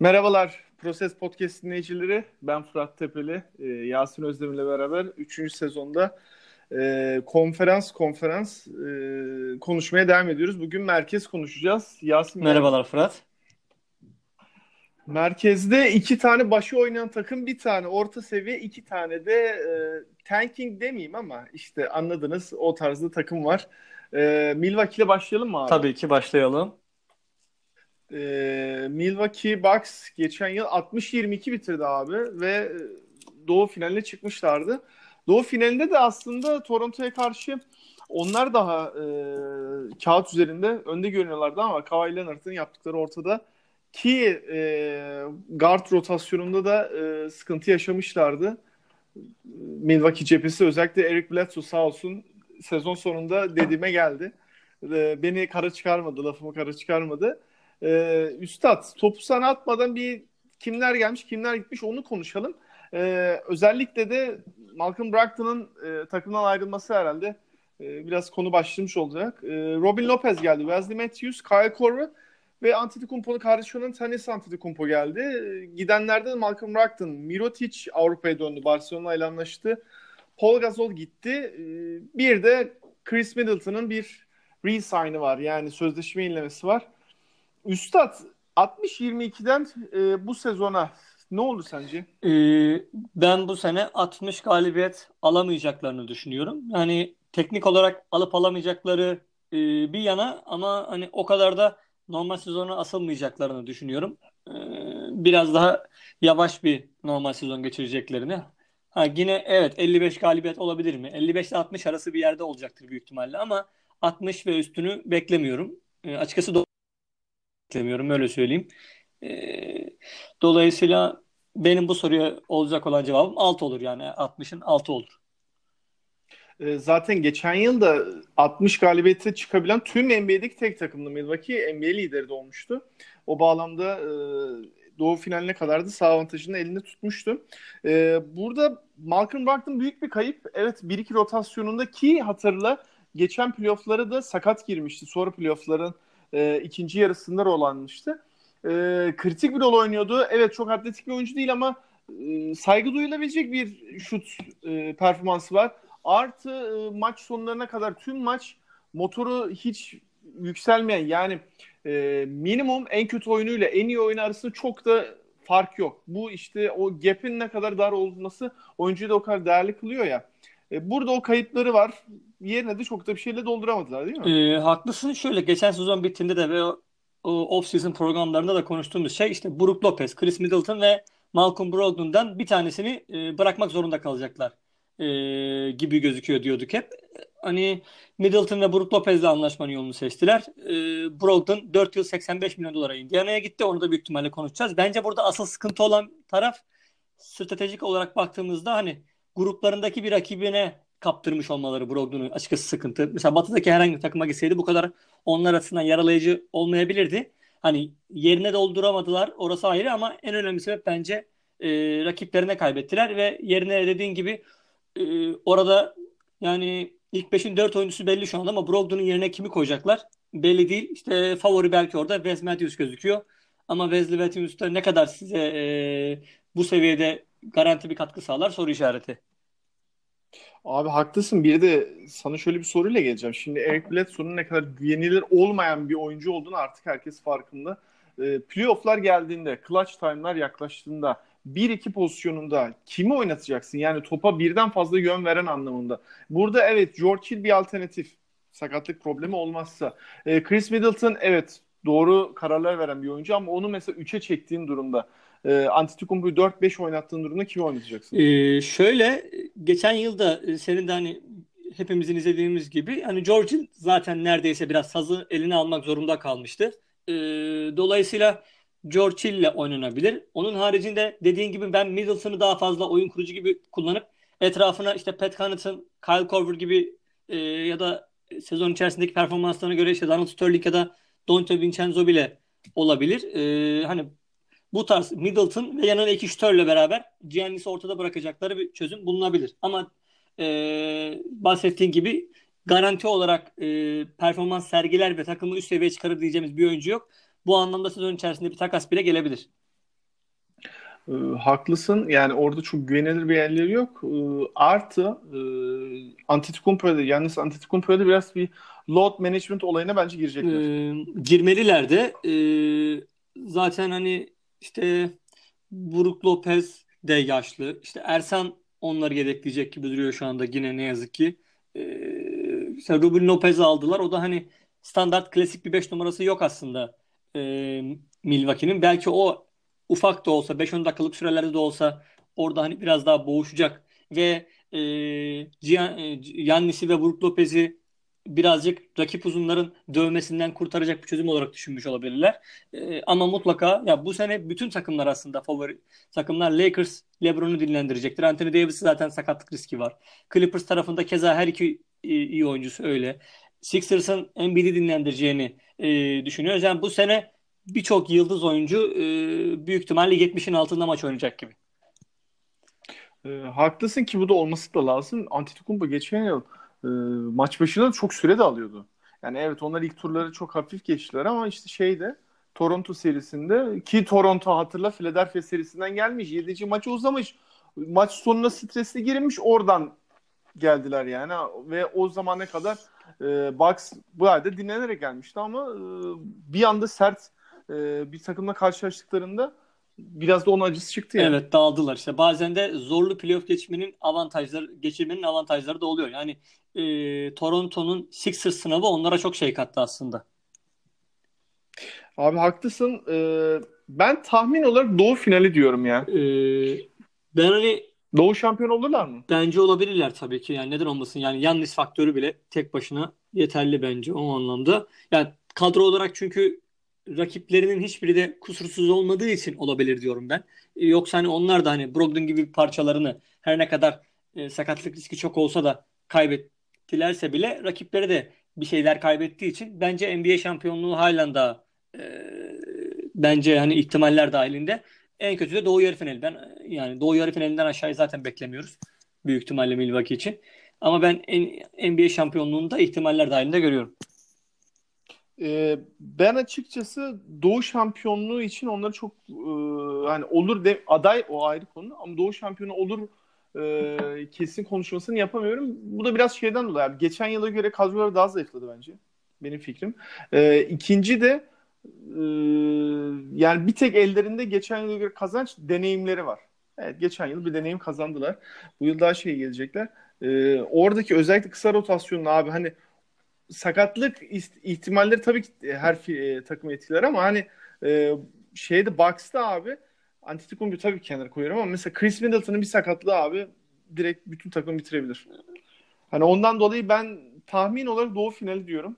Merhabalar Proses Podcast dinleyicileri. Ben Fırat Tepeli. Ee, Yasin Özdemir ile beraber 3. sezonda e, konferans konferans e, konuşmaya devam ediyoruz. Bugün merkez konuşacağız. Yasin Merhabalar Fırat. Merkezde iki tane başı oynayan takım, bir tane orta seviye, iki tane de e, tanking demeyeyim ama işte anladınız o tarzda takım var. E, Milwaukee ile başlayalım mı abi? Tabii ki başlayalım. E, Milwaukee Bucks geçen yıl 60-22 bitirdi abi ve Doğu finaline çıkmışlardı. Doğu finalinde de aslında Toronto'ya karşı onlar daha e, kağıt üzerinde önde görünüyorlardı ama Kawhi Leonard'ın yaptıkları ortada. Ki e, guard rotasyonunda da e, sıkıntı yaşamışlardı. Milwaukee cephesi özellikle Eric Bledsoe sağ olsun sezon sonunda dediğime geldi. E, beni kara çıkarmadı, lafımı kara çıkarmadı. E, Üstad topu sana atmadan bir kimler gelmiş kimler gitmiş onu konuşalım. E, özellikle de Malcolm Brogdon'ın e, takımdan ayrılması herhalde e, biraz konu başlamış olacak. E, Robin Lopez geldi, Wesley Matthews, Kyle Korver ve Antetokounmpo'nun kardeşi olan Tanis Antetokounmpo geldi. Gidenlerden Malcolm Brogdon, Mirotic Avrupa'ya döndü. Barcelona ile anlaştı. Paul Gasol gitti. Ee, bir de Chris Middleton'ın bir re-sign'ı var. Yani sözleşme yenilemesi var. Üstad 60-22'den e, bu sezona ne oldu sence? Ee, ben bu sene 60 galibiyet alamayacaklarını düşünüyorum. Yani teknik olarak alıp alamayacakları e, bir yana ama hani o kadar da normal sezonu asılmayacaklarını düşünüyorum. Ee, biraz daha yavaş bir normal sezon geçireceklerini. Ha yine evet 55 galibiyet olabilir mi? 55 ile 60 arası bir yerde olacaktır büyük ihtimalle ama 60 ve üstünü beklemiyorum. E, açıkçası beklemiyorum öyle söyleyeyim. E, dolayısıyla benim bu soruya olacak olan cevabım 6 olur yani 60'ın 6 olur. Ee, zaten geçen yıl da 60 galibiyete çıkabilen tüm NBA'deki tek takımdı Milwaukee. NBA lideri de olmuştu. O bağlamda e, Doğu finaline kadar da sağ avantajını elinde tutmuştu. E, burada Malcolm Brogdon büyük bir kayıp. Evet 1-2 rotasyonunda ki hatırla geçen playoff'lara da sakat girmişti. Sonra playoff'ların e, ikinci yarısında rolanmıştı. E, kritik bir rol oynuyordu. Evet çok atletik bir oyuncu değil ama e, saygı duyulabilecek bir şut e, performansı var. Artı e, maç sonlarına kadar tüm maç motoru hiç yükselmeyen yani e, minimum en kötü oyunuyla en iyi oyun arasında çok da fark yok. Bu işte o gap'in ne kadar dar olması oyuncuyu da o kadar değerli kılıyor ya. E, burada o kayıpları var. Yerine de çok da bir şeyle dolduramadılar değil mi? E, haklısın. Şöyle geçen sezon bittiğinde de ve off-season programlarında da konuştuğumuz şey işte Brook Lopez, Chris Middleton ve Malcolm Brogdon'dan bir tanesini e, bırakmak zorunda kalacaklar e, gibi gözüküyor diyorduk hep. Hani Middleton ve Brook Lopez'le anlaşmanın yolunu seçtiler. E, Brogdon 4 yıl 85 milyon dolara Indiana'ya gitti. Onu da büyük ihtimalle konuşacağız. Bence burada asıl sıkıntı olan taraf stratejik olarak baktığımızda hani gruplarındaki bir rakibine kaptırmış olmaları Brogdon'un açıkçası sıkıntı. Mesela Batı'daki herhangi bir takıma gitseydi bu kadar onlar açısından yaralayıcı olmayabilirdi. Hani yerine dolduramadılar orası ayrı ama en önemli sebep bence e, rakiplerine kaybettiler ve yerine dediğin gibi e, orada yani ilk 5'in 4 oyuncusu belli şu anda ama Brogdon'un yerine kimi koyacaklar belli değil. İşte favori belki orada Wes Matthews gözüküyor. Ama Wesley Matthews da ne kadar size e, bu seviyede garanti bir katkı sağlar soru işareti. Abi haklısın. Bir de sana şöyle bir soruyla geleceğim. Şimdi Eric Bledsoe'nun ne kadar güvenilir olmayan bir oyuncu olduğunu artık herkes farkında. E, playoff'lar geldiğinde, clutch time'lar yaklaştığında 1-2 pozisyonunda kimi oynatacaksın? Yani topa birden fazla yön veren anlamında. Burada evet George Hill bir alternatif. Sakatlık problemi olmazsa. E, Chris Middleton evet doğru kararlar veren bir oyuncu ama onu mesela 3'e çektiğin durumda e, Antetokounmpo'yu 4-5 oynattığın durumda kimi oynatacaksın? Ee, şöyle geçen yılda e, senin de hani hepimizin izlediğimiz gibi hani George'in zaten neredeyse biraz sazı eline almak zorunda kalmıştı. Ee, dolayısıyla George Hill ile oynanabilir. Onun haricinde dediğin gibi ben Middleton'ı daha fazla oyun kurucu gibi kullanıp etrafına işte Pat Connaughton, Kyle Korver gibi e, ya da sezon içerisindeki performanslarına göre işte Donald Sterling ya da Dante Vincenzo bile olabilir. E, hani bu tarz Middleton ve yanına iki şütörle beraber Giannis'i ortada bırakacakları bir çözüm bulunabilir. Ama e, bahsettiğin gibi garanti olarak e, performans sergiler ve takımı üst seviyeye çıkarır diyeceğimiz bir oyuncu yok. Bu anlamda sezon içerisinde bir takas bile gelebilir. E, haklısın. Yani orada çok güvenilir bir yerleri yok. E, artı e, Antetokounmpo'da yalnız Antetokounmpo'da biraz bir load management olayına bence girecekler. E, girmeliler de. E, zaten hani işte Brook Lopez de yaşlı. İşte Ersan onları yedekleyecek gibi duruyor şu anda yine ne yazık ki. Ee, işte Ruben Lopez'i aldılar. O da hani standart klasik bir 5 numarası yok aslında e, Milwaukee'nin. Belki o ufak da olsa 5-10 dakikalık sürelerde de olsa orada hani biraz daha boğuşacak ve e, Giannis'i ve Brook Lopez'i birazcık rakip uzunların dövmesinden kurtaracak bir çözüm olarak düşünmüş olabilirler. Ee, ama mutlaka ya bu sene bütün takımlar aslında favori takımlar Lakers LeBron'u dinlendirecektir. Anthony Davis zaten sakatlık riski var. Clippers tarafında keza her iki e, iyi oyuncusu öyle. Sixers'ın Embiid'i dinlendireceğini e, düşünüyoruz. Yani bu sene birçok yıldız oyuncu e, büyük ihtimalle 70'in altında maç oynayacak gibi. E, haklısın ki bu da olması da lazım. Antetokounmpo geçen yıl e, maç başına çok süre de alıyordu. Yani evet onlar ilk turları çok hafif geçtiler ama işte şeyde Toronto serisinde ki Toronto hatırla Philadelphia serisinden gelmiş. 7. maçı uzamış. Maç sonuna stresli girilmiş. Oradan geldiler yani ve o zamana kadar e, Bucks bu halde dinlenerek gelmişti ama e, bir anda sert e, bir takımla karşılaştıklarında biraz da onun acısı çıktı yani. Evet dağıldılar işte. Bazen de zorlu playoff geçmenin avantajları, geçirmenin avantajları da oluyor. Yani e, Toronto'nun Sixers sınavı onlara çok şey kattı aslında. Abi haklısın. Ee, ben tahmin olarak Doğu finali diyorum ya. Ee, ben hani Doğu şampiyon olurlar mı? Bence olabilirler tabii ki. Yani neden olmasın? Yani Yannis faktörü bile tek başına yeterli bence o anlamda. Yani kadro olarak çünkü rakiplerinin hiçbiri de kusursuz olmadığı için olabilir diyorum ben. E, yoksa hani onlar da hani Brogdon gibi parçalarını her ne kadar e, sakatlık riski çok olsa da kaybettilerse bile rakipleri de bir şeyler kaybettiği için bence NBA şampiyonluğu halen daha e, bence hani ihtimaller dahilinde. En kötü de Doğu yarı finalinden yani Doğu yarı finalinden aşağıya zaten beklemiyoruz. Büyük ihtimalle Milwaukee için. Ama ben NBA şampiyonluğunu da ihtimaller dahilinde görüyorum. Ee, ben açıkçası Doğu şampiyonluğu için onları çok e, hani olur de aday o ayrı konu ama Doğu şampiyonu olur e, kesin konuşmasını yapamıyorum. Bu da biraz şeyden dolayı. Geçen yıla göre kadroları daha zayıfladı bence. Benim fikrim. E, ikinci de e, yani bir tek ellerinde geçen yıla göre kazanç deneyimleri var. Evet geçen yıl bir deneyim kazandılar. Bu yıl daha şey gelecekler. E, oradaki özellikle kısa rotasyonlu abi hani sakatlık ihtimalleri tabii ki her e, takım etkiler ama hani e, şeyde Bucks'ta abi Antetokounmpo tabii kenara koyuyorum ama mesela Chris Middleton'ın bir sakatlığı abi direkt bütün takımı bitirebilir. Hani ondan dolayı ben tahmin olarak Doğu finali diyorum.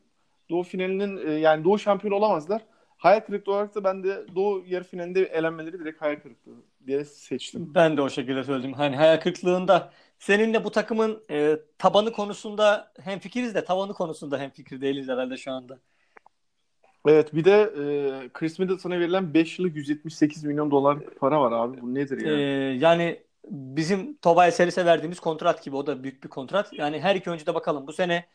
Doğu finalinin e, yani Doğu şampiyon olamazlar. Hayal kırıklığı olarak da ben de Doğu yarı finalinde elenmeleri direkt hayal kırıklığı diye seçtim. Ben de o şekilde söyledim. Hani hayal kırıklığında seninle bu takımın e, tabanı konusunda hem fikiriz de tavanı konusunda hem fikir değiliz herhalde şu anda. Evet bir de e, Chris Middleton'a verilen 5 yıllık 178 milyon dolar para var abi. Bu nedir ya? Yani? Ee, yani bizim Tobias Harris'e verdiğimiz kontrat gibi. O da büyük bir kontrat. Yani her iki oyuncu da bakalım. Bu sene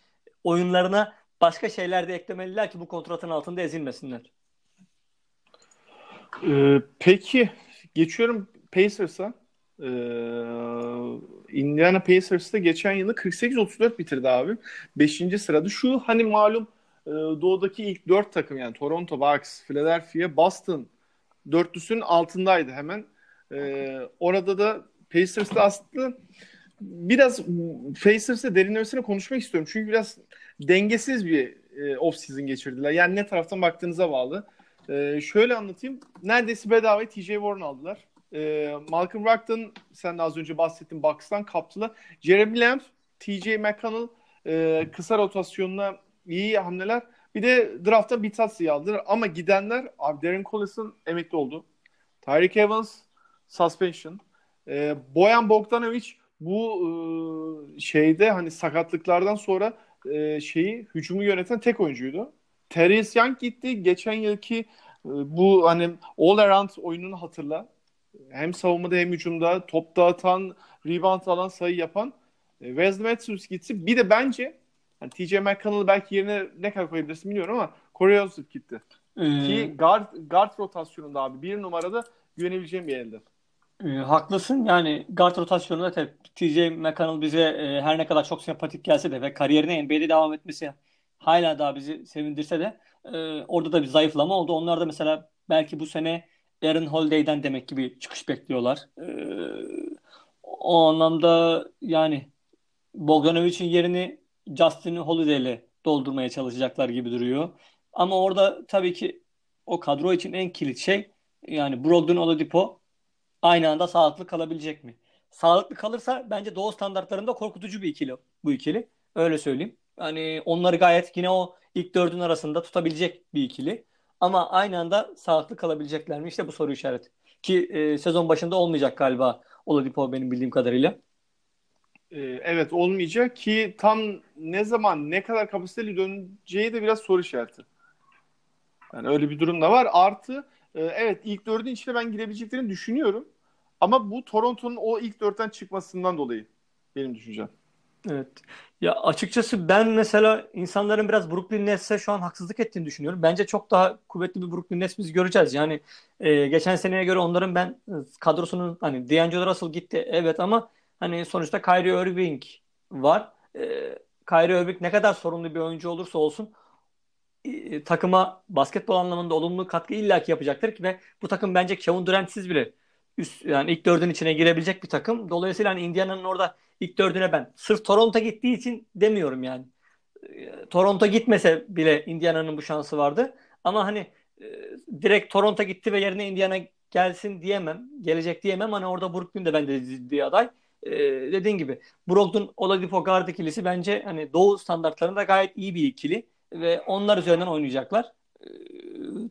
oyunlarına başka şeyler de eklemeliler ki bu kontratın altında ezilmesinler. Ee, peki geçiyorum Pacers'a. Ee, Indiana Pacers'ta geçen yılı 48-34 bitirdi abi. 5. sırada. Şu hani malum e, doğudaki ilk 4 takım yani Toronto, Bucks, Philadelphia, Boston dörtlüsünün altındaydı hemen. Ee, orada da Pacers'ta aslında biraz Pacers'ta derinlemesine konuşmak istiyorum. Çünkü biraz dengesiz bir e, off season geçirdiler. Yani ne taraftan baktığınıza bağlı. E, şöyle anlatayım. Neredeyse bedava TJ Warren aldılar. E, Malcolm Brogdon sen de az önce bahsettin Bucks'tan kaptılar. Jeremy Lamb, TJ McConnell e, kısa rotasyonuna iyi hamleler. Bir de draftta Bitatsi'yi aldılar. Ama gidenler abi Darren Collison emekli oldu. Tyreek Evans suspension. E, Boyan Bogdanovic bu e, şeyde hani sakatlıklardan sonra e, şeyi hücumu yöneten tek oyuncuydu. Terence Young gitti. Geçen yılki e, bu hani all around oyununu hatırla. Hem savunmada hem hücumda top dağıtan, rebound alan, sayı yapan e, Wesley Matthews gitti. Bir de bence yani TJ McConnell'ı belki yerine ne kadar koyabilirsin bilmiyorum ama Corey Joseph gitti. Ee... Ki guard, guard rotasyonunda abi bir numarada güvenebileceğim bir elde. E, haklısın. Yani guard rotasyonunda tabii TJ McConnell bize e, her ne kadar çok sempatik gelse de ve kariyerine NBA'de devam etmesi hala daha bizi sevindirse de e, orada da bir zayıflama oldu. Onlar da mesela belki bu sene Aaron Holiday'den demek ki bir çıkış bekliyorlar. E, o anlamda yani Bogdanovic'in yerini Justin Holiday'le doldurmaya çalışacaklar gibi duruyor. Ama orada tabii ki o kadro için en kilit şey yani Brogdon Oladipo aynı anda sağlıklı kalabilecek mi? Sağlıklı kalırsa bence doğu standartlarında korkutucu bir ikili bu ikili. Öyle söyleyeyim. Yani onları gayet yine o ilk dördün arasında tutabilecek bir ikili. Ama aynı anda sağlıklı kalabilecekler mi? İşte bu soru işareti. Ki e, sezon başında olmayacak galiba Oladipo benim bildiğim kadarıyla. E, evet olmayacak ki tam ne zaman ne kadar kapasiteli döneceği de biraz soru işareti. Yani öyle bir durum da var. Artı e, evet ilk dördün içine ben girebileceklerini düşünüyorum. Ama bu Toronto'nun o ilk dörtten çıkmasından dolayı benim düşüncem. Evet. Ya açıkçası ben mesela insanların biraz Brooklyn Nets'e şu an haksızlık ettiğini düşünüyorum. Bence çok daha kuvvetli bir Brooklyn Nets biz göreceğiz. Yani e, geçen seneye göre onların ben kadrosunun hani D'Angelo Russell gitti evet ama hani sonuçta Kyrie Irving var. E, Kyrie Irving ne kadar sorunlu bir oyuncu olursa olsun e, takıma basketbol anlamında olumlu katkı illaki yapacaktır ve bu takım bence Kevin Durant'siz bile üst yani ilk dördün içine girebilecek bir takım. Dolayısıyla hani Indiana'nın orada ilk dördüne ben sırf Toronto gittiği için demiyorum yani. E, Toronto gitmese bile Indiana'nın bu şansı vardı. Ama hani e, direkt Toronto gitti ve yerine Indiana gelsin diyemem. Gelecek diyemem. Hani orada Brooklyn de bence ciddi aday. Ee, dediğin gibi Brogdon Oladipo guard ikilisi bence hani doğu standartlarında gayet iyi bir ikili ve onlar üzerinden oynayacaklar. Ee,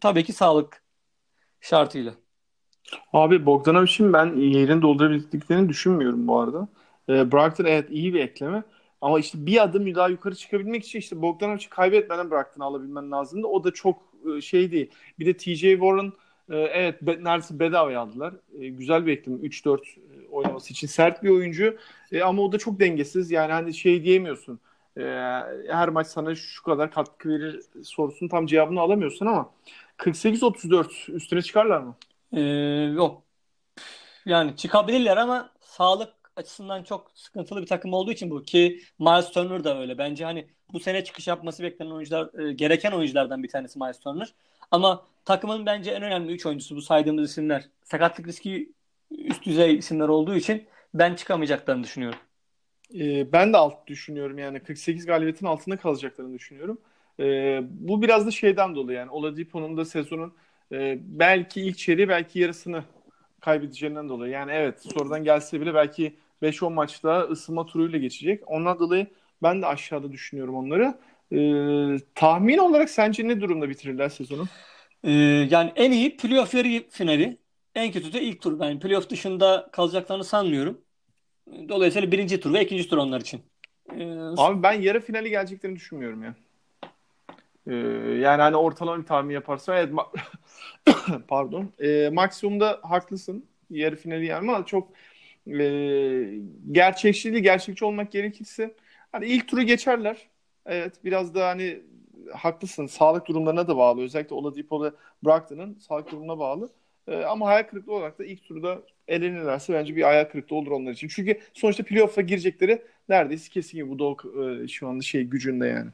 tabii ki sağlık şartıyla. Abi Bogdanovic'in ben yerini doldurabildiklerini düşünmüyorum bu arada. E, Brogdon evet iyi bir ekleme. Ama işte bir adım daha yukarı çıkabilmek için işte Bogdanovic'i kaybetmeden Brogdon'u alabilmen lazımdı. O da çok e, şey değil. Bir de TJ Warren e, evet neredeyse bedavaya aldılar. E, güzel bir ekleme. 3-4 e, oynaması için sert bir oyuncu. Ama o da çok dengesiz. Yani hani şey diyemiyorsun. Her maç sana şu kadar katkı verir sorusunun tam cevabını alamıyorsun ama 48-34 üstüne çıkarlar mı? Ee, yok. Yani çıkabilirler ama sağlık açısından çok sıkıntılı bir takım olduğu için bu ki Miles Turner da öyle. Bence hani bu sene çıkış yapması beklenen oyuncular e, gereken oyunculardan bir tanesi Miles Turner. Ama takımın bence en önemli 3 oyuncusu bu saydığımız isimler. Sakatlık riski üst düzey isimler olduğu için ben çıkamayacaklarını düşünüyorum. E, ben de alt düşünüyorum yani 48 galibiyetin altında kalacaklarını düşünüyorum. E, bu biraz da şeyden dolayı yani Oladipo'nun da sezonun e, belki ilk çeyreği belki yarısını kaybedeceğinden dolayı. Yani evet sorudan gelse bile belki 5-10 maçta ısınma turuyla geçecek. Ondan dolayı ben de aşağıda düşünüyorum onları. Ee, tahmin olarak sence ne durumda bitirirler sezonu? Ee, yani en iyi playoff yarı finali. En kötü de ilk tur. Yani playoff dışında kalacaklarını sanmıyorum. Dolayısıyla birinci tur ve ikinci tur onlar için. Ee, Abi ben yarı finali geleceklerini düşünmüyorum ya. Ee, yani hani ortalama bir tahmin yaparsa evet pardon. Ee, maksimumda haklısın. Yarı finali yani ama çok e, gerçekçi değil, gerçekçi olmak gerekirse hani ilk turu geçerler. Evet biraz da hani haklısın. Sağlık durumlarına da bağlı. Özellikle Oladipo ve Brogdon'ın sağlık durumuna bağlı. E, ama hayal kırıklığı olarak da ilk turda elenirlerse bence bir hayal kırıklığı olur onlar için. Çünkü sonuçta playoff'a girecekleri neredeyse kesin gibi bu da e, şu anda şey gücünde yani.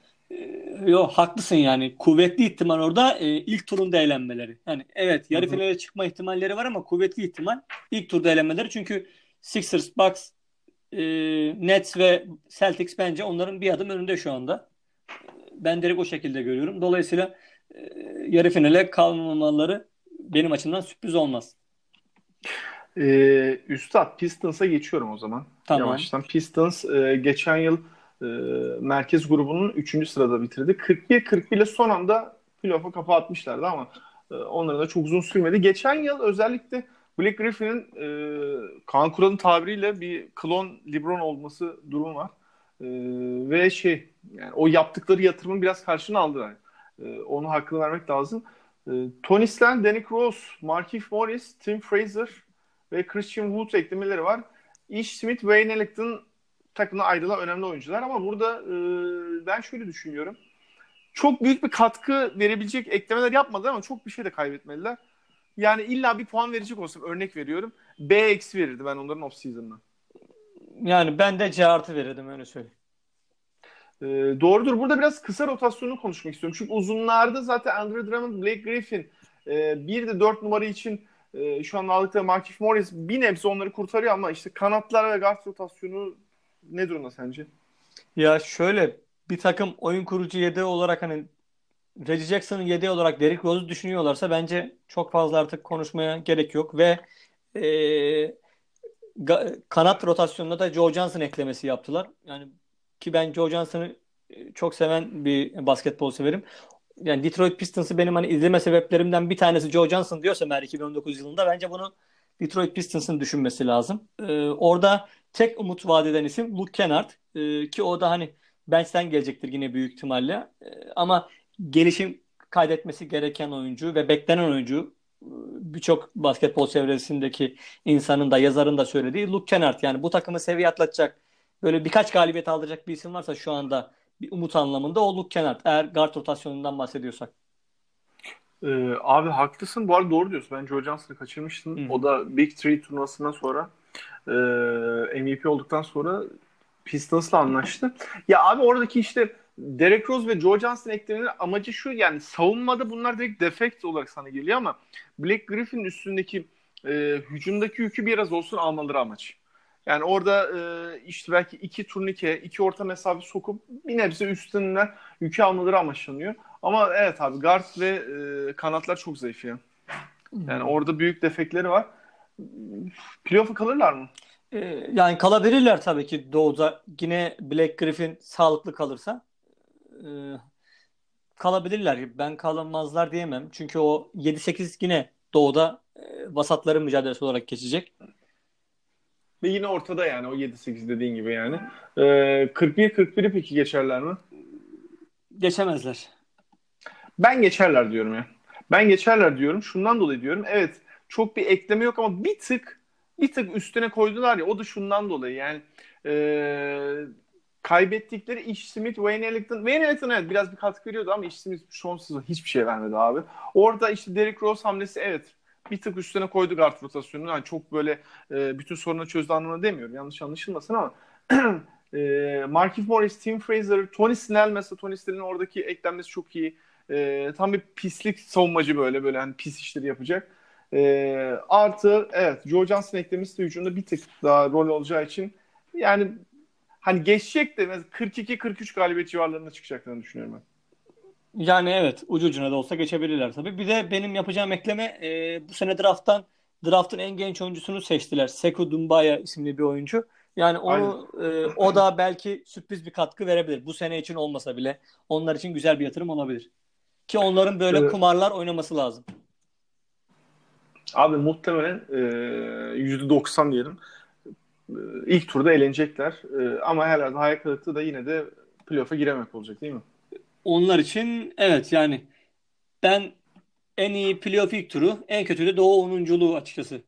Yok haklısın yani. Kuvvetli ihtimal orada e, ilk turunda eğlenmeleri. Yani evet yarı Hı-hı. finale çıkma ihtimalleri var ama kuvvetli ihtimal ilk turda eğlenmeleri. Çünkü Sixers, Bucks, e, Nets ve Celtics bence onların bir adım önünde şu anda. Ben direkt o şekilde görüyorum. Dolayısıyla e, yarı finale kalmamaları benim açımdan sürpriz olmaz. Ee, Üstad Pistons'a geçiyorum o zaman. Tamam. Yavaştan. Pistons e, geçen yıl e, merkez grubunun 3. sırada bitirdi. 41-41 ile son anda playoff'a kafa atmışlardı ama e, onların da çok uzun sürmedi. Geçen yıl özellikle Black Griffin'in e, Kaan Kural'ın tabiriyle bir klon LeBron olması durumu var. E, ve şey yani o yaptıkları yatırımın biraz karşını aldı. E, onu hakkını vermek lazım. E, Tony Slan, Danny Rose, Markif Morris, Tim Fraser ve Christian Wood eklemeleri var. Ish Smith, Wayne Ellington takımına ayrılan önemli oyuncular ama burada e, ben şöyle düşünüyorum. Çok büyük bir katkı verebilecek eklemeler yapmadılar ama çok bir şey de kaybetmediler. Yani illa bir puan verecek olsam örnek veriyorum. B eksi verirdi ben onların off season'ına. Yani ben de C artı verirdim öyle söyleyeyim. Ee, doğrudur. Burada biraz kısa rotasyonu konuşmak istiyorum. Çünkü uzunlarda zaten Andrew Drummond, Blake Griffin e, bir de dört numara için e, şu an aldıkları Markif Morris bir nebze onları kurtarıyor ama işte kanatlar ve guard rotasyonu ne durumda sence? Ya şöyle bir takım oyun kurucu yedeği olarak hani Reggie Jackson'ın yedeği olarak Derrick Rose'u düşünüyorlarsa bence çok fazla artık konuşmaya gerek yok ve e, kanat rotasyonunda da Joe Johnson eklemesi yaptılar. Yani ki ben Joe Johnson'ı e, çok seven bir basketbol severim. Yani Detroit Pistons'ı benim hani izleme sebeplerimden bir tanesi Joe Johnson diyorsa eğer 2019 yılında bence bunu Detroit Pistons'ın düşünmesi lazım. Ee, orada tek umut vaat eden isim Luke Kennard. Ee, ki o da hani bench'ten gelecektir yine büyük ihtimalle. Ee, ama gelişim kaydetmesi gereken oyuncu ve beklenen oyuncu e, birçok basketbol çevresindeki insanın da yazarın da söylediği Luke Kennard. Yani bu takımı seviye atlatacak böyle birkaç galibiyet alacak bir isim varsa şu anda bir umut anlamında o Luke Kennard. Eğer guard rotasyonundan bahsediyorsak. Ee, abi haklısın. Bu arada doğru diyorsun. Ben Joe Johnson'ı kaçırmıştım. Hı-hı. O da Big Three turnuvasından sonra e, MVP olduktan sonra Pistons'la anlaştı. Ya abi oradaki işte Derek Rose ve Joe Johnson eklemenin amacı şu yani savunmada bunlar direkt defekt olarak sana geliyor ama Blake Griffin'in üstündeki e, hücumdaki yükü biraz olsun almaları amaç. Yani orada e, işte belki iki turnike, iki orta mesafe sokup bir nebze üstünden yükü almaları amaçlanıyor. Ama evet abi guard ve e, kanatlar çok zayıf ya. Yani orada büyük defekleri var. Playoff'a kalırlar mı? Ee, yani kalabilirler tabii ki Doğu'da. Yine Black Griffin sağlıklı kalırsa. Ee, kalabilirler. Ben kalınmazlar diyemem. Çünkü o 7-8 yine Doğu'da e, vasatların mücadelesi olarak geçecek. Ve yine ortada yani o 7-8 dediğin gibi yani. Ee, 41-41'i peki geçerler mi? Geçemezler. Ben geçerler diyorum ya. Ben geçerler diyorum. Şundan dolayı diyorum. Evet çok bir ekleme yok ama bir tık bir tık üstüne koydular ya o da şundan dolayı yani ee, kaybettikleri Ish Smith, Wayne Ellington. Wayne Ellington evet biraz bir katkı veriyordu ama Ish Smith son sezon hiçbir şey vermedi abi. Orada işte Derrick Rose hamlesi evet bir tık üstüne koydu guard rotasyonunu. Yani çok böyle e, bütün sorunu çözdü anlamına demiyorum. Yanlış anlaşılmasın ama e, Markif Morris, Tim Fraser, Tony Snell mesela Tony Snell'in oradaki eklenmesi çok iyi. E, tam bir pislik savunmacı böyle böyle hani pis işleri yapacak. E, artı evet Joe Johnson eklemesi de hücumda bir tık daha rol olacağı için yani hani geçecek de 42-43 galibiyet civarlarında çıkacaklarını düşünüyorum ben. Yani evet ucu ucuna da olsa geçebilirler tabii. Bir de benim yapacağım ekleme e, bu sene drafttan draftın en genç oyuncusunu seçtiler. Sekou Dumbaya isimli bir oyuncu. Yani onu e, o da belki sürpriz bir katkı verebilir. Bu sene için olmasa bile onlar için güzel bir yatırım olabilir. Ki onların böyle evet. kumarlar oynaması lazım. Abi muhtemelen e, %90 diyelim. E, ilk turda eğlenecekler. E, ama herhalde hayal kırıklığı da yine de playoff'a giremek olacak değil mi? onlar için evet yani ben en iyi playoff ilk turu en kötü de Doğu 10'unculuğu açıkçası.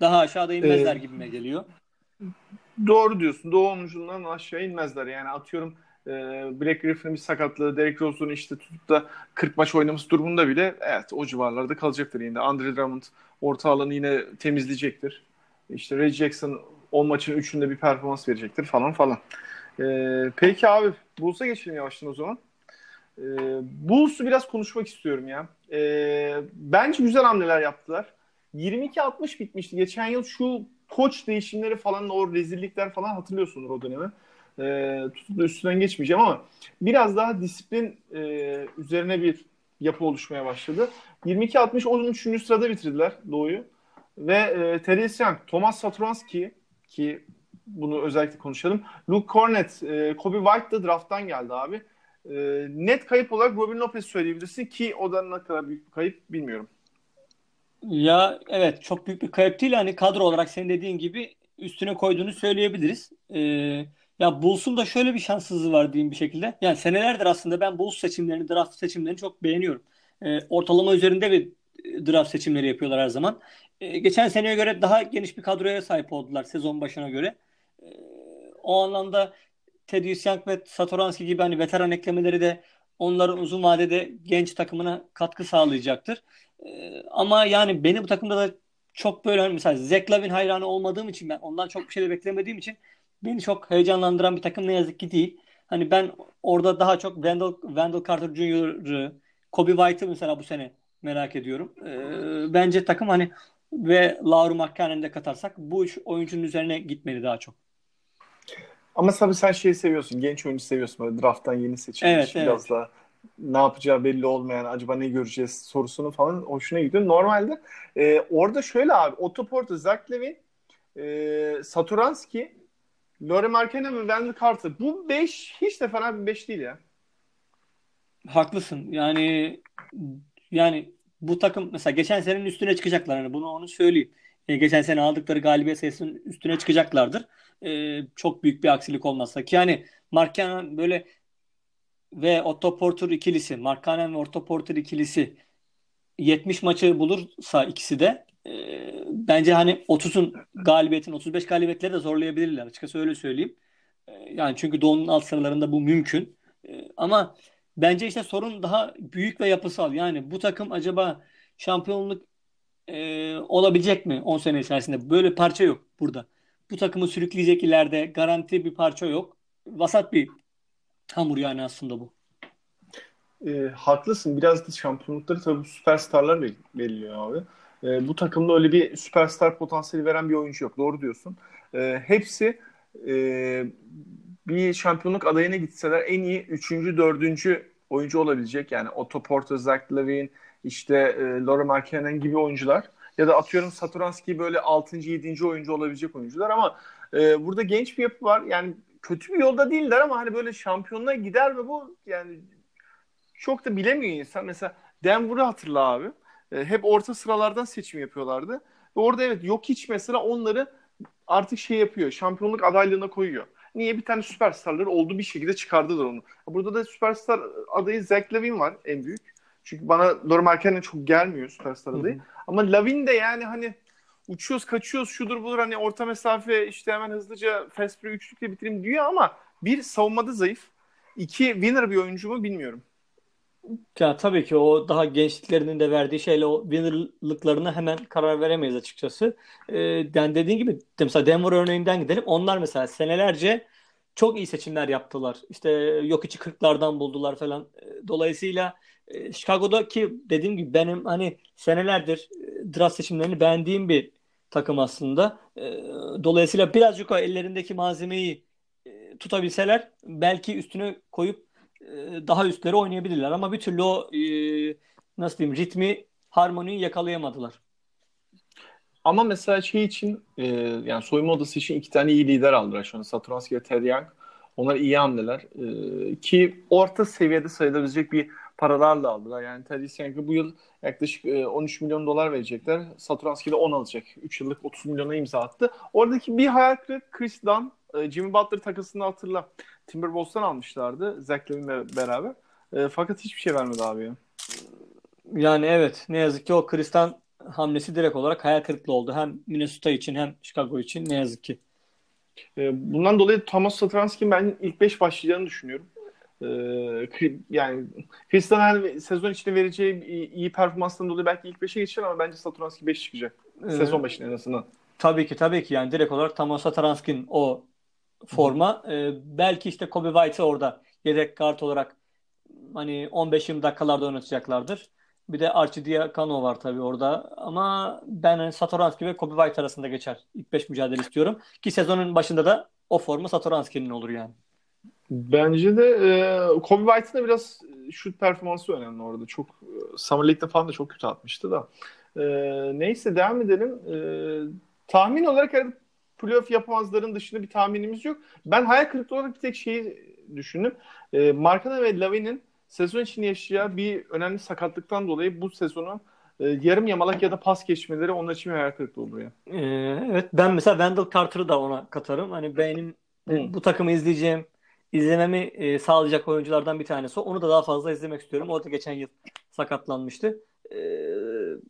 Daha aşağıda inmezler ee, gibime geliyor. Doğru diyorsun. Doğu 10'unculuğundan aşağı inmezler. Yani atıyorum e, Black Griffin'in bir sakatlığı, Derek Rose'un işte tutup da 40 maç oynaması durumunda bile evet o civarlarda kalacaktır yine. Andre Drummond orta alanı yine temizleyecektir. İşte Ray Jackson 10 maçın 3'ünde bir performans verecektir falan falan. Ee, peki abi Bulls'a geçelim yavaştan o zaman. Ee, Bulls'u biraz konuşmak istiyorum ya. Ee, bence güzel hamleler yaptılar. 22-60 bitmişti. Geçen yıl şu koç değişimleri falan o rezillikler falan hatırlıyorsunuz o dönemi. Ee, tutup da üstünden geçmeyeceğim ama biraz daha disiplin e, üzerine bir yapı oluşmaya başladı. 22-60 13. sırada bitirdiler Doğu'yu. Ve e, Thaddeus Young, Thomas Satoranski ki bunu özellikle konuşalım. Luke Cornett, e, Kobe White da drafttan geldi abi. E, net kayıp olarak Robin Lopez söyleyebilirsin ki o da ne kadar büyük bir kayıp bilmiyorum. Ya evet çok büyük bir kayıp değil. Hani kadro olarak senin dediğin gibi üstüne koyduğunu söyleyebiliriz. Ee, ya Bulls'un da şöyle bir şanssızlığı var diyeyim bir şekilde. Yani senelerdir aslında ben Bulls seçimlerini, draft seçimlerini çok beğeniyorum. Ee, ortalama üzerinde bir draft seçimleri yapıyorlar her zaman. Ee, geçen seneye göre daha geniş bir kadroya sahip oldular sezon başına göre o anlamda Teddy Young ve Satoranski gibi hani veteran eklemeleri de onların uzun vadede genç takımına katkı sağlayacaktır. E, ama yani beni bu takımda da çok böyle hani mesela Zach Lavin hayranı olmadığım için ben ondan çok bir şey de beklemediğim için beni çok heyecanlandıran bir takım ne yazık ki değil. Hani ben orada daha çok Wendell, Wendell Carter Jr.'ı, Kobe White'ı mesela bu sene merak ediyorum. Ee, bence takım hani ve Lauru Markkanen'i de katarsak bu üç oyuncunun üzerine gitmeli daha çok. Ama tabii sen şeyi seviyorsun. Genç oyuncu seviyorsun. Böyle drafttan yeni seçilmiş. Evet, biraz evet. daha ne yapacağı belli olmayan acaba ne göreceğiz sorusunu falan hoşuna gidiyor. Normalde e, orada şöyle abi Otto Porter, Zach Levin, e, Saturanski, Lore Markkanen ve Wendell Carter. Bu 5 hiç de fena bir 5 değil ya. Haklısın. Yani yani bu takım mesela geçen senenin üstüne çıkacaklar. Hani bunu onu söyleyeyim. E, geçen sene aldıkları galibiyet sayısının üstüne çıkacaklardır. E, çok büyük bir aksilik olmazsa ki yani Markkanen böyle ve Otto Porter ikilisi, Markkanen ve Otto Porter ikilisi 70 maçı bulursa ikisi de e, bence hani 30'un galibiyetin 35 galibiyetleri de zorlayabilirler. Açıkçası öyle söyleyeyim. E, yani çünkü Doğu'nun alt sıralarında bu mümkün. E, ama bence işte sorun daha büyük ve yapısal. Yani bu takım acaba şampiyonluk e, olabilecek mi 10 sene içerisinde? Böyle parça yok burada. Bu takımı sürükleyecek ileride garanti bir parça yok. Vasat bir hamur yani aslında bu. E, haklısın. Biraz da şampiyonlukları tabii süperstarlar belirliyor abi. E, bu takımda öyle bir süperstar potansiyeli veren bir oyuncu yok. Doğru diyorsun. E, hepsi e, bir şampiyonluk adayına gitseler en iyi 3. 4. oyuncu olabilecek. Yani Otto Porter, Zach Lavin, işte e, Laura Markkanen gibi oyuncular. Ya da atıyorum Saturanski böyle 6. 7. oyuncu olabilecek oyuncular ama e, burada genç bir yapı var. Yani kötü bir yolda değiller ama hani böyle şampiyonluğa gider mi bu? Yani çok da bilemiyor insan. Mesela Denver'ı hatırla abi. E, hep orta sıralardan seçim yapıyorlardı. Ve orada evet yok hiç mesela onları artık şey yapıyor. Şampiyonluk adaylığına koyuyor. Niye? Bir tane süperstarları oldu bir şekilde çıkardılar onu. Burada da süperstar adayı Zach Lavin var en büyük. Çünkü bana Lauri Markkanen çok gelmiyor süperstar adayı. Hı hı. Ama Lavin de yani hani uçuyoruz kaçıyoruz şudur budur hani orta mesafe işte hemen hızlıca fast break üçlükle bitireyim diyor ama bir savunmada zayıf. İki winner bir oyuncu mu bilmiyorum. Ya tabii ki o daha gençliklerinin de verdiği şeyle o winner'lıklarına hemen karar veremeyiz açıkçası. Ee, yani dediğin gibi mesela Denver örneğinden gidelim. Onlar mesela senelerce çok iyi seçimler yaptılar. İşte yok içi 40'lardan buldular falan. Dolayısıyla e, Chicago'daki dediğim gibi benim hani senelerdir e, draft seçimlerini beğendiğim bir takım aslında. E, dolayısıyla birazcık o ellerindeki malzemeyi e, tutabilseler belki üstüne koyup daha üstleri oynayabilirler ama bir türlü o e, nasıl diyeyim ritmi harmoniyi yakalayamadılar. Ama mesela şey için e, yani soyunma odası için iki tane iyi lider aldılar şu an. Saturanski ve Ted Young. Onlar iyi hamleler. E, ki orta seviyede sayılabilecek bir paralarla aldılar. Yani Ted Young'a bu yıl yaklaşık e, 13 milyon dolar verecekler. Saturanski de 10 alacak. 3 yıllık 30 milyona imza attı. Oradaki bir hayal kırıklığı Chris Dunn, e, Jimmy Butler takısını hatırla. Timberwolves'tan almışlardı Zach Lavin'le beraber. E, fakat hiçbir şey vermedi abi ya. Yani evet ne yazık ki o Kristan hamlesi direkt olarak hayal kırıklığı oldu. Hem Minnesota için hem Chicago için ne yazık ki. E, bundan dolayı Thomas Satoranski'nin ben ilk 5 başlayacağını düşünüyorum. E, yani Kristan hani sezon içinde vereceği iyi performanstan dolayı belki ilk 5'e geçer ama bence Satoranski 5 çıkacak. Ee, sezon başında en azından. Tabii ki tabii ki yani direkt olarak Thomas Satoranski'nin o forma. E, belki işte Kobe White'ı orada yedek kart olarak hani 15-20 dakikalarda oynatacaklardır. Bir de Arcidiacono var tabii orada. Ama ben hani Satoranski ve Kobe White arasında geçer. İlk 5 mücadele istiyorum. Ki sezonun başında da o forma Satoranski'nin olur yani. Bence de e, Kobe White'ın da biraz şut performansı önemli orada. Çok Summer League'de falan da çok kötü atmıştı da. E, neyse devam edelim. E, tahmin olarak playoff yapamazların dışında bir tahminimiz yok. Ben hayal kırıklığı olarak bir tek şeyi düşündüm. E, Markana ve Lavin'in sezon içinde yaşayacağı bir önemli sakatlıktan dolayı bu sezonu e, yarım yamalak ya da pas geçmeleri onlar için bir hayal kırıklığı oluyor. Ee, evet ben mesela Wendell Carter'ı da ona katarım. Hani benim hmm. bu takımı izleyeceğim izlememi e, sağlayacak oyunculardan bir tanesi. Onu da daha fazla izlemek istiyorum. O da geçen yıl sakatlanmıştı. Ee,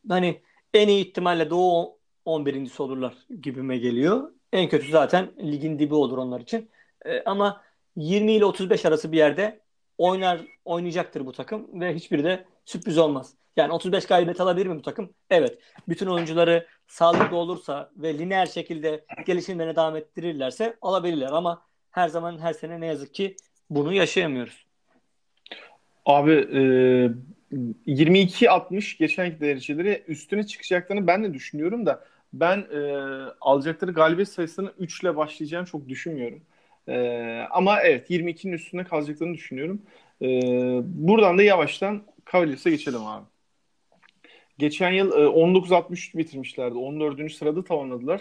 hani en iyi ihtimalle Doğu 11.si olurlar gibime geliyor. En kötü zaten ligin dibi olur onlar için. Ee, ama 20 ile 35 arası bir yerde oynar oynayacaktır bu takım ve hiçbiri de sürpriz olmaz. Yani 35 galibiyet alabilir mi bu takım? Evet. Bütün oyuncuları sağlıklı olursa ve lineer şekilde gelişimlerine devam ettirirlerse alabilirler ama her zaman her sene ne yazık ki bunu yaşayamıyoruz. Abi e, 22-60 geçenki dereceleri üstüne çıkacaklarını ben de düşünüyorum da ben e, alacakları galibiyet sayısını 3 ile başlayacağını çok düşünmüyorum. E, ama evet 22'nin üstünde kalacaklarını düşünüyorum. E, buradan da yavaştan Cavaliers'e geçelim abi. Geçen yıl e, 19-63 bitirmişlerdi. 14. sırada tamamladılar.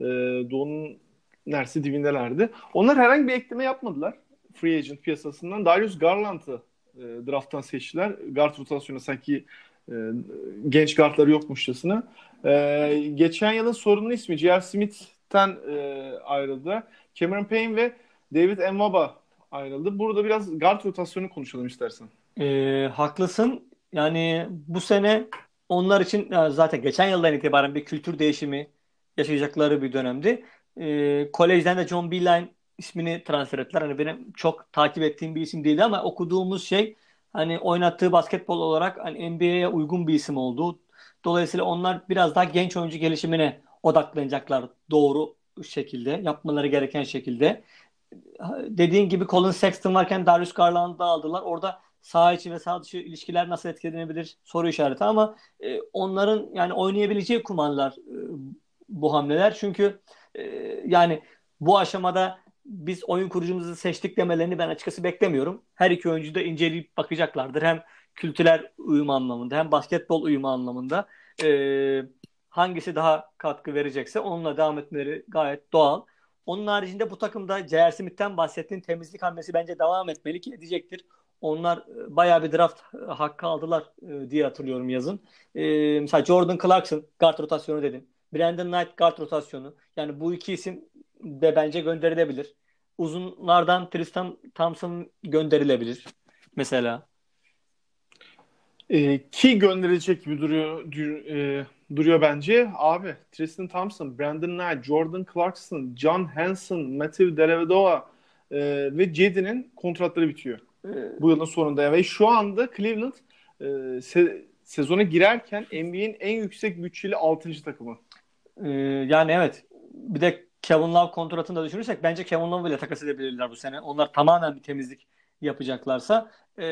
E, Doğu'nun neredeyse dibindelerdi. Onlar herhangi bir ekleme yapmadılar. Free agent piyasasından. Darius Garland'ı e, drafttan seçtiler. Guard rotasyonu sanki e, genç guardları yokmuşçasına. E, geçen yılın sorunlu ismi J.R. Smith'ten e, ayrıldı. Cameron Payne ve David Nwaba ayrıldı. Burada biraz guard rotasyonu konuşalım istersen. E, haklısın. Yani bu sene onlar için zaten geçen yıldan itibaren bir kültür değişimi yaşayacakları bir dönemdi. E, kolejden de John Beeline ismini transfer ettiler. Hani benim çok takip ettiğim bir isim değildi ama okuduğumuz şey hani oynattığı basketbol olarak hani NBA'ye uygun bir isim oldu. Dolayısıyla onlar biraz daha genç oyuncu gelişimine odaklanacaklar doğru şekilde, yapmaları gereken şekilde. Dediğin gibi Colin Sexton varken Darius Garland'ı aldılar. Orada sağ içi ve sağ dışı ilişkiler nasıl etkilenebilir soru işareti ama e, onların yani oynayabileceği kumanlar e, bu hamleler. Çünkü e, yani bu aşamada biz oyun kurucumuzu seçtik demelerini ben açıkçası beklemiyorum. Her iki oyuncu da inceleyip bakacaklardır. Hem kültürel uyum anlamında hem basketbol uyumu anlamında e, hangisi daha katkı verecekse onunla devam etmeleri gayet doğal. Onun haricinde bu takımda J.R. Smith'ten bahsettiğin temizlik hamlesi bence devam etmeli ki edecektir. Onlar e, bayağı bir draft e, hakkı aldılar e, diye hatırlıyorum yazın. E, mesela Jordan Clarkson guard rotasyonu dedin. Brandon Knight guard rotasyonu. Yani bu iki isim de bence gönderilebilir. Uzunlardan Tristan Thompson gönderilebilir mesela. E, ki gönderilecek gibi duruyor e, duruyor bence. Abi Tristan Thompson, Brandon Knight, Jordan Clarkson, John Hanson, Matthew Dellavedova e, ve Cedi'nin kontratları bitiyor. E, bu yılın sonunda. Ve şu anda Cleveland e, se- sezona girerken NBA'in en yüksek bütçeli 6. takımı. E, yani evet. Bir de Kevin Love kontratını da düşünürsek bence Kevin Love ile takas edebilirler bu sene. Onlar tamamen bir temizlik yapacaklarsa e,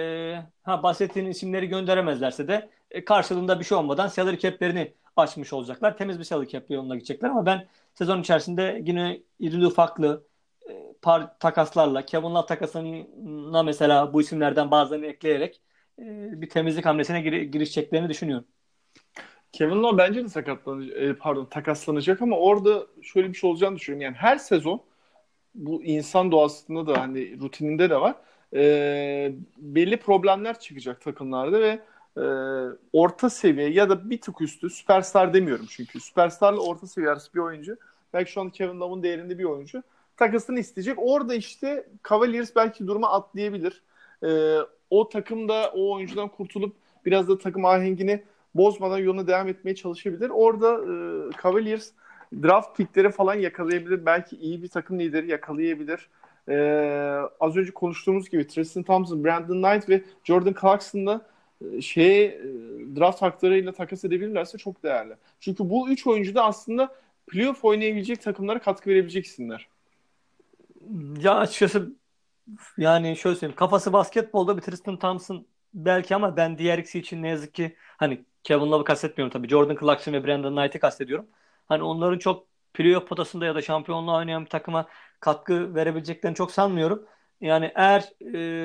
ha bahsettiğin isimleri gönderemezlerse de e, karşılığında bir şey olmadan salary cap'lerini açmış olacaklar. Temiz bir salary cap yoluna gidecekler ama ben sezon içerisinde yine irili ufaklı e, par takaslarla Kevin Love takasına mesela bu isimlerden bazılarını ekleyerek e, bir temizlik hamlesine gir girişeceklerini düşünüyorum. Kevin Love bence de sakatlanacak, e, pardon takaslanacak ama orada şöyle bir şey olacağını düşünüyorum. Yani her sezon bu insan doğasında da hani rutininde de var. E, belli problemler çıkacak takımlarda ve e, orta seviye ya da bir tık üstü süperstar demiyorum çünkü süperstarla orta seviye arası bir oyuncu belki şu an Kevin Love'ın değerinde bir oyuncu takasını isteyecek. Orada işte Cavaliers belki duruma atlayabilir. E, o takım da o oyuncudan kurtulup biraz da takım ahengini bozmadan yoluna devam etmeye çalışabilir. Orada e, Cavaliers draft pickleri falan yakalayabilir. Belki iyi bir takım lideri yakalayabilir. E, az önce konuştuğumuz gibi Tristan Thompson, Brandon Knight ve Jordan Clarkson'da e, şey e, draft haklarıyla takas edebilirlerse çok değerli. Çünkü bu üç oyuncu da aslında playoff oynayabilecek takımlara katkı verebilecek isimler. Ya açıkçası yani şöyle söyleyeyim. Kafası basketbolda bir Tristan Thompson belki ama ben diğer ikisi için ne yazık ki hani Kevin Love'ı kastetmiyorum tabii. Jordan Clarkson ve Brandon Knight'ı kastediyorum. Hani onların çok playoff potasında ya da şampiyonluğa oynayan bir takıma katkı verebileceklerini çok sanmıyorum. Yani eğer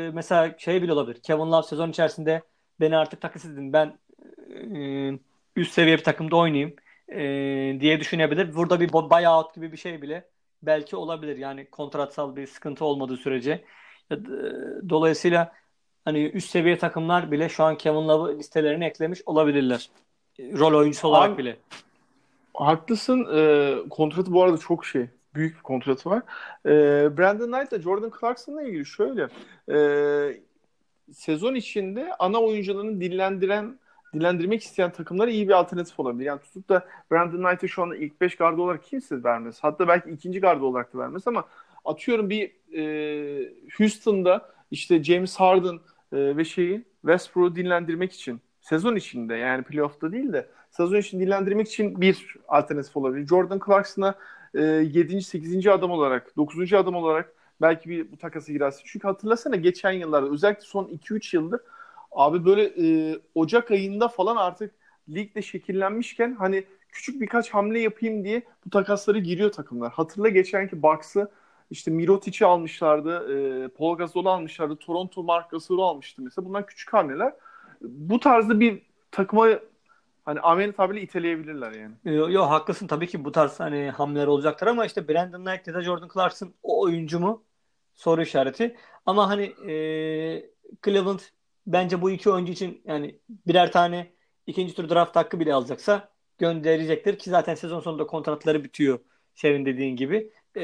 e, mesela şey bile olabilir. Kevin Love sezon içerisinde beni artık takas edin ben e, üst seviye bir takımda oynayayım e, diye düşünebilir. Burada bir buyout gibi bir şey bile belki olabilir. Yani kontratsal bir sıkıntı olmadığı sürece. E, dolayısıyla hani üst seviye takımlar bile şu an Kevin Love'ı listelerine eklemiş olabilirler. Rol oyuncusu olarak Abi, bile. Haklısın. E, kontratı bu arada çok şey. Büyük bir kontratı var. E, Brandon Knight ile Jordan Clarkson'la ilgili şöyle. E, sezon içinde ana oyuncularını dillendiren dilendirmek isteyen takımlara iyi bir alternatif olabilir. Yani tutup da Brandon Knight'ı şu anda ilk 5 gardı olarak kimse vermez. Hatta belki ikinci gardı olarak da vermez ama atıyorum bir e, Houston'da işte James Harden e, ve şeyi Westbrook'u dinlendirmek için sezon içinde yani playoff'ta değil de sezon için dinlendirmek için bir alternatif olabilir. Jordan Clarkson'a e, 7. 8. adam olarak 9. adam olarak belki bir bu takası girersin. Çünkü hatırlasana geçen yıllarda özellikle son 2-3 yıldır abi böyle e, Ocak ayında falan artık ligde şekillenmişken hani küçük birkaç hamle yapayım diye bu takasları giriyor takımlar. Hatırla geçenki Bucks'ı işte Mirotic'i almışlardı, e, Paul Gasol'u almışlardı, Toronto Mark Gasol'u almıştı mesela. Bunlar küçük hamleler. Bu tarzda bir takıma hani Ahmet tabiriyle iteleyebilirler yani. Yo, yo haklısın tabii ki bu tarz hani hamleler olacaktır ama işte Brandon Knight ya da Jordan Clarkson o oyuncu mu? Soru işareti. Ama hani e, Cleveland bence bu iki oyuncu için yani birer tane ikinci tur draft hakkı bile alacaksa gönderecektir ki zaten sezon sonunda kontratları bitiyor senin dediğin gibi. E,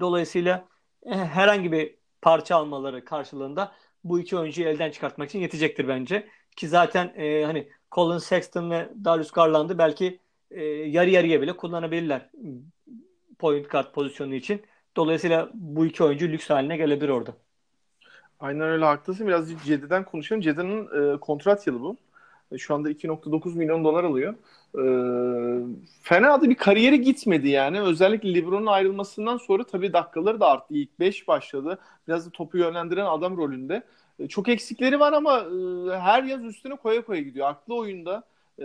dolayısıyla e, herhangi bir parça almaları karşılığında bu iki oyuncuyu elden çıkartmak için yetecektir bence. Ki zaten e, hani Colin Sexton ve Darius Garland'ı belki e, yarı yarıya bile kullanabilirler point guard pozisyonu için. Dolayısıyla bu iki oyuncu lüks haline gelebilir orada. Aynen öyle haklısın. Biraz Cede'den konuşalım. Cede'nin e, kontrat yılı bu. E, şu anda 2.9 milyon dolar alıyor. E, fena da bir kariyeri gitmedi yani. Özellikle LeBron'un ayrılmasından sonra tabii dakikaları da arttı. İlk 5 başladı. Biraz da topu yönlendiren adam rolünde. E, çok eksikleri var ama e, her yaz üstüne koya koya gidiyor. Aklı oyunda. E,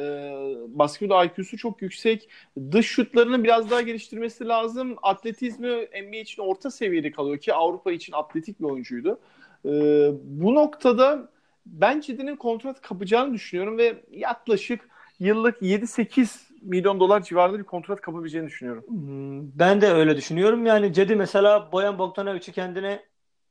basketbol IQ'su çok yüksek. Dış şutlarını biraz daha geliştirmesi lazım. Atletizmi NBA için orta seviyede kalıyor ki Avrupa için atletik bir oyuncuydu. E, bu noktada ben Cidi'nin kontrat kapacağını düşünüyorum ve yaklaşık yıllık 7-8 milyon dolar civarında bir kontrat kapabileceğini düşünüyorum. Hmm, ben de öyle düşünüyorum. Yani Cedi mesela Boyan Bogdanovic'i kendine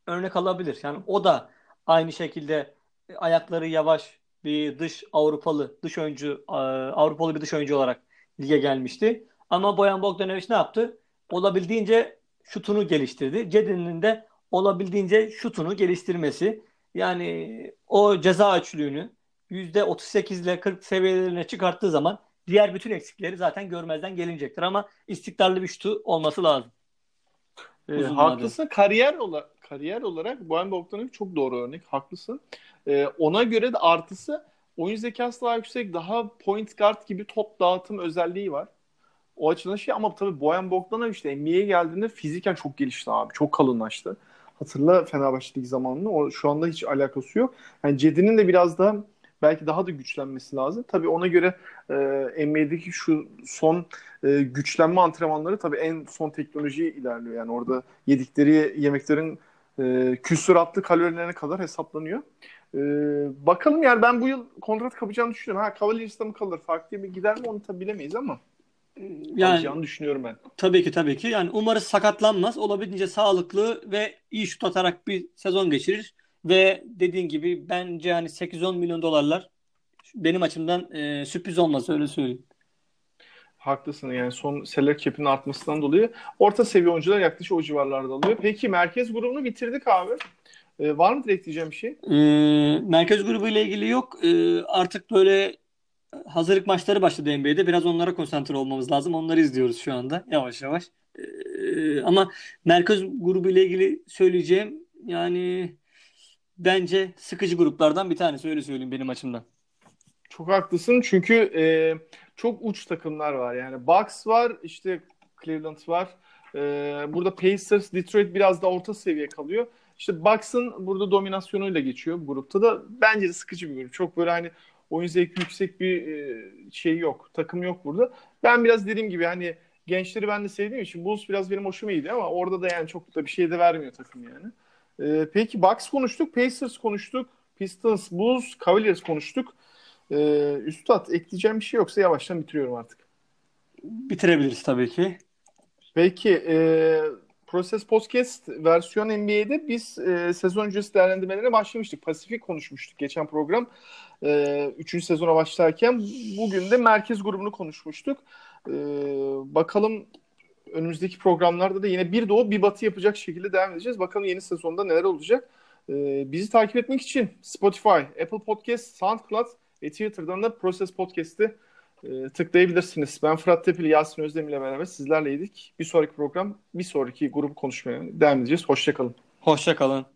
örnek alabilir. Yani o da aynı şekilde ayakları yavaş bir dış Avrupalı dış oyuncu Avrupalı bir dış oyuncu olarak lige gelmişti. Ama Boyan Bogdanovic ne yaptı? Olabildiğince şutunu geliştirdi. Cedi'nin de olabildiğince şutunu geliştirmesi. Yani o ceza açlığını %38 ile 40 seviyelerine çıkarttığı zaman diğer bütün eksikleri zaten görmezden gelinecektir. Ama istikrarlı bir şutu olması lazım. E, haklısın. Kariyer olarak kariyer olarak Boyan Bogdanovic çok doğru örnek. Haklısın. E, ona göre de artısı oyun zekası daha yüksek. Daha point guard gibi top dağıtım özelliği var. O açıdan şey ama tabii Boyan Bogdanovic de NBA'ye geldiğinde fiziken çok gelişti abi. Çok kalınlaştı. Hatırla Fenerbahçe'deki zamanını. O şu anda hiç alakası yok. Yani Cedi'nin de biraz daha belki daha da güçlenmesi lazım. Tabii ona göre e, NBA'deki şu son e, güçlenme antrenmanları tabii en son teknoloji ilerliyor. Yani orada yedikleri yemeklerin e, küsuratlı kalorilerine kadar hesaplanıyor. E, bakalım yani ben bu yıl kontrat kapacağını düşünüyorum. Ha Cavaliers'ta mı kalır? Farklı bir gider mi onu tabii bilemeyiz ama yani düşünüyorum ben. Tabii ki tabii ki. Yani umarız sakatlanmaz. Olabildiğince sağlıklı ve iyi şut atarak bir sezon geçirir. Ve dediğin gibi bence hani 8-10 milyon dolarlar benim açımdan e, sürpriz olmaz öyle söyleyeyim. Haklısın yani son seller cap'in artmasından dolayı orta seviye oyuncular yaklaşık o civarlarda alıyor. Peki merkez grubunu bitirdik abi. Ee, var mı direkt diyeceğim bir şey? Ee, merkez grubu ile ilgili yok. Ee, artık böyle hazırlık maçları başladı NBA'de. Biraz onlara konsantre olmamız lazım. Onları izliyoruz şu anda yavaş yavaş. Ee, ama merkez grubu ile ilgili söyleyeceğim yani bence sıkıcı gruplardan bir tanesi öyle söyleyeyim benim açımdan. Çok haklısın çünkü e, çok uç takımlar var. Yani Bucks var, işte Cleveland var. E, burada Pacers, Detroit biraz da orta seviye kalıyor. İşte Bucks'ın burada dominasyonuyla geçiyor grupta da. Bence de sıkıcı bir grup. Çok böyle hani oyun zevki yüksek bir e, şey yok. Takım yok burada. Ben biraz dediğim gibi hani gençleri ben de sevdiğim için Bulls biraz benim hoşuma gidiyor ama orada da yani çok da bir şey de vermiyor takım yani. E, peki Bucks konuştuk, Pacers konuştuk, Pistons, Bulls, Cavaliers konuştuk. Ee, Üstad ekleyeceğim bir şey yoksa yavaştan bitiriyorum artık. Bitirebiliriz tabii ki. Peki e, Proses Podcast versiyon NBA'de biz e, sezon öncesi değerlendirmelerine başlamıştık. Pasifik konuşmuştuk geçen program. E, üçüncü sezona başlarken bugün de merkez grubunu konuşmuştuk. E, bakalım önümüzdeki programlarda da yine bir doğu bir batı yapacak şekilde devam edeceğiz. Bakalım yeni sezonda neler olacak. E, bizi takip etmek için Spotify, Apple Podcast, SoundCloud ve Twitter'dan da Proses Podcast'i e, tıklayabilirsiniz. Ben Fırat Tepili, Yasin Özdemir ile beraber sizlerleydik. Bir sonraki program, bir sonraki grubu konuşmaya devam edeceğiz. Hoşçakalın. Hoşçakalın.